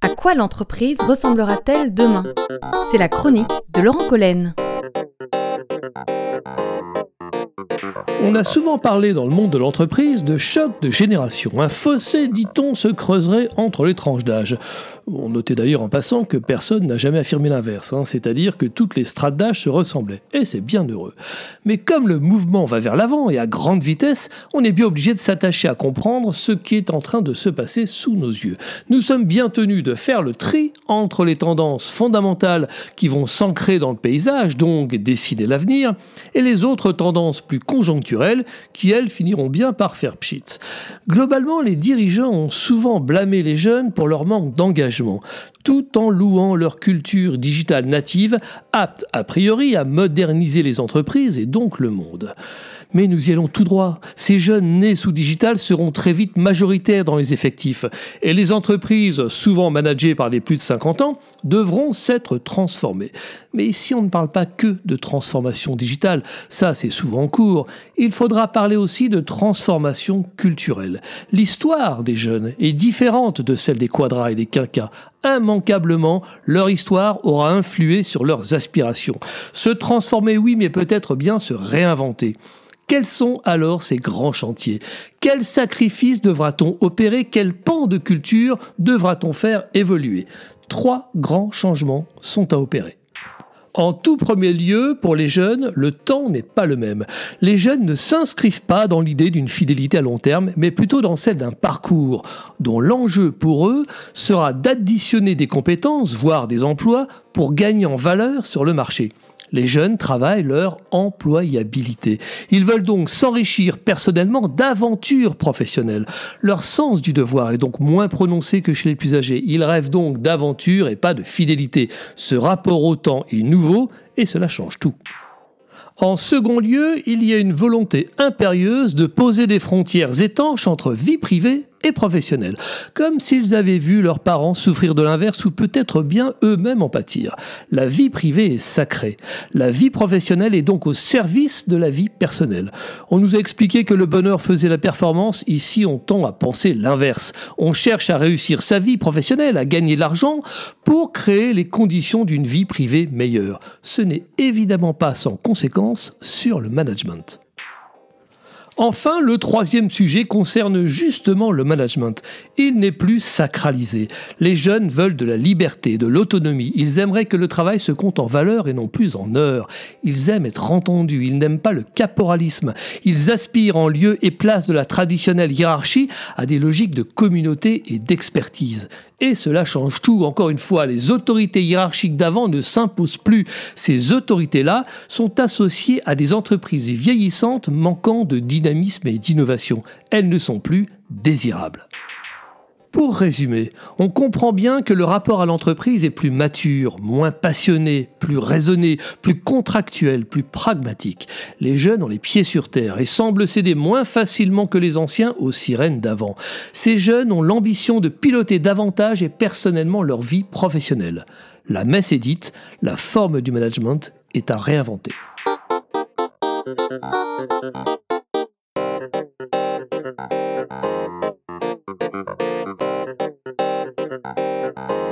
À quoi l'entreprise ressemblera-t-elle demain? C'est la chronique de Laurent Collen. On a souvent parlé dans le monde de l'entreprise de choc de génération. Un fossé, dit-on, se creuserait entre les tranches d'âge. On notait d'ailleurs en passant que personne n'a jamais affirmé l'inverse, hein, c'est-à-dire que toutes les strates d'âge se ressemblaient, et c'est bien heureux. Mais comme le mouvement va vers l'avant et à grande vitesse, on est bien obligé de s'attacher à comprendre ce qui est en train de se passer sous nos yeux. Nous sommes bien tenus de faire le tri entre les tendances fondamentales qui vont s'ancrer dans le paysage, donc décider l'avenir, et les autres tendances plus conjoncturelles qui, elles, finiront bien par faire pchit. Globalement, les dirigeants ont souvent blâmé les jeunes pour leur manque d'engagement tout en louant leur culture digitale native, apte a priori à moderniser les entreprises et donc le monde. Mais nous y allons tout droit. Ces jeunes nés sous digital seront très vite majoritaires dans les effectifs. Et les entreprises, souvent managées par des plus de 50 ans, devront s'être transformées. Mais ici, on ne parle pas que de transformation digitale. Ça, c'est souvent en cours. Il faudra parler aussi de transformation culturelle. L'histoire des jeunes est différente de celle des quadras et des quinquas immanquablement, leur histoire aura influé sur leurs aspirations. Se transformer, oui, mais peut-être bien se réinventer. Quels sont alors ces grands chantiers? Quels sacrifices devra-t-on opérer? Quel pan de culture devra-t-on faire évoluer? Trois grands changements sont à opérer. En tout premier lieu, pour les jeunes, le temps n'est pas le même. Les jeunes ne s'inscrivent pas dans l'idée d'une fidélité à long terme, mais plutôt dans celle d'un parcours dont l'enjeu pour eux sera d'additionner des compétences, voire des emplois, pour gagner en valeur sur le marché. Les jeunes travaillent leur employabilité. Ils veulent donc s'enrichir personnellement d'aventures professionnelles. Leur sens du devoir est donc moins prononcé que chez les plus âgés. Ils rêvent donc d'aventure et pas de fidélité. Ce rapport au temps est nouveau et cela change tout. En second lieu, il y a une volonté impérieuse de poser des frontières étanches entre vie privée et professionnelle, comme s'ils avaient vu leurs parents souffrir de l'inverse ou peut-être bien eux-mêmes en pâtir. La vie privée est sacrée. La vie professionnelle est donc au service de la vie personnelle. On nous a expliqué que le bonheur faisait la performance, ici on tend à penser l'inverse. On cherche à réussir sa vie professionnelle, à gagner de l'argent pour créer les conditions d'une vie privée meilleure. Ce n'est évidemment pas sans conséquence sur le management. Enfin, le troisième sujet concerne justement le management. Il n'est plus sacralisé. Les jeunes veulent de la liberté, de l'autonomie. Ils aimeraient que le travail se compte en valeur et non plus en heures. Ils aiment être entendus. Ils n'aiment pas le caporalisme. Ils aspirent en lieu et place de la traditionnelle hiérarchie à des logiques de communauté et d'expertise. Et cela change tout. Encore une fois, les autorités hiérarchiques d'avant ne s'imposent plus. Ces autorités-là sont associées à des entreprises vieillissantes manquant de dynamisme et d'innovation. Elles ne sont plus désirables. Pour résumer, on comprend bien que le rapport à l'entreprise est plus mature, moins passionné, plus raisonné, plus contractuel, plus pragmatique. Les jeunes ont les pieds sur terre et semblent céder moins facilement que les anciens aux sirènes d'avant. Ces jeunes ont l'ambition de piloter davantage et personnellement leur vie professionnelle. La messe est dite, la forme du management est à réinventer. Thank you.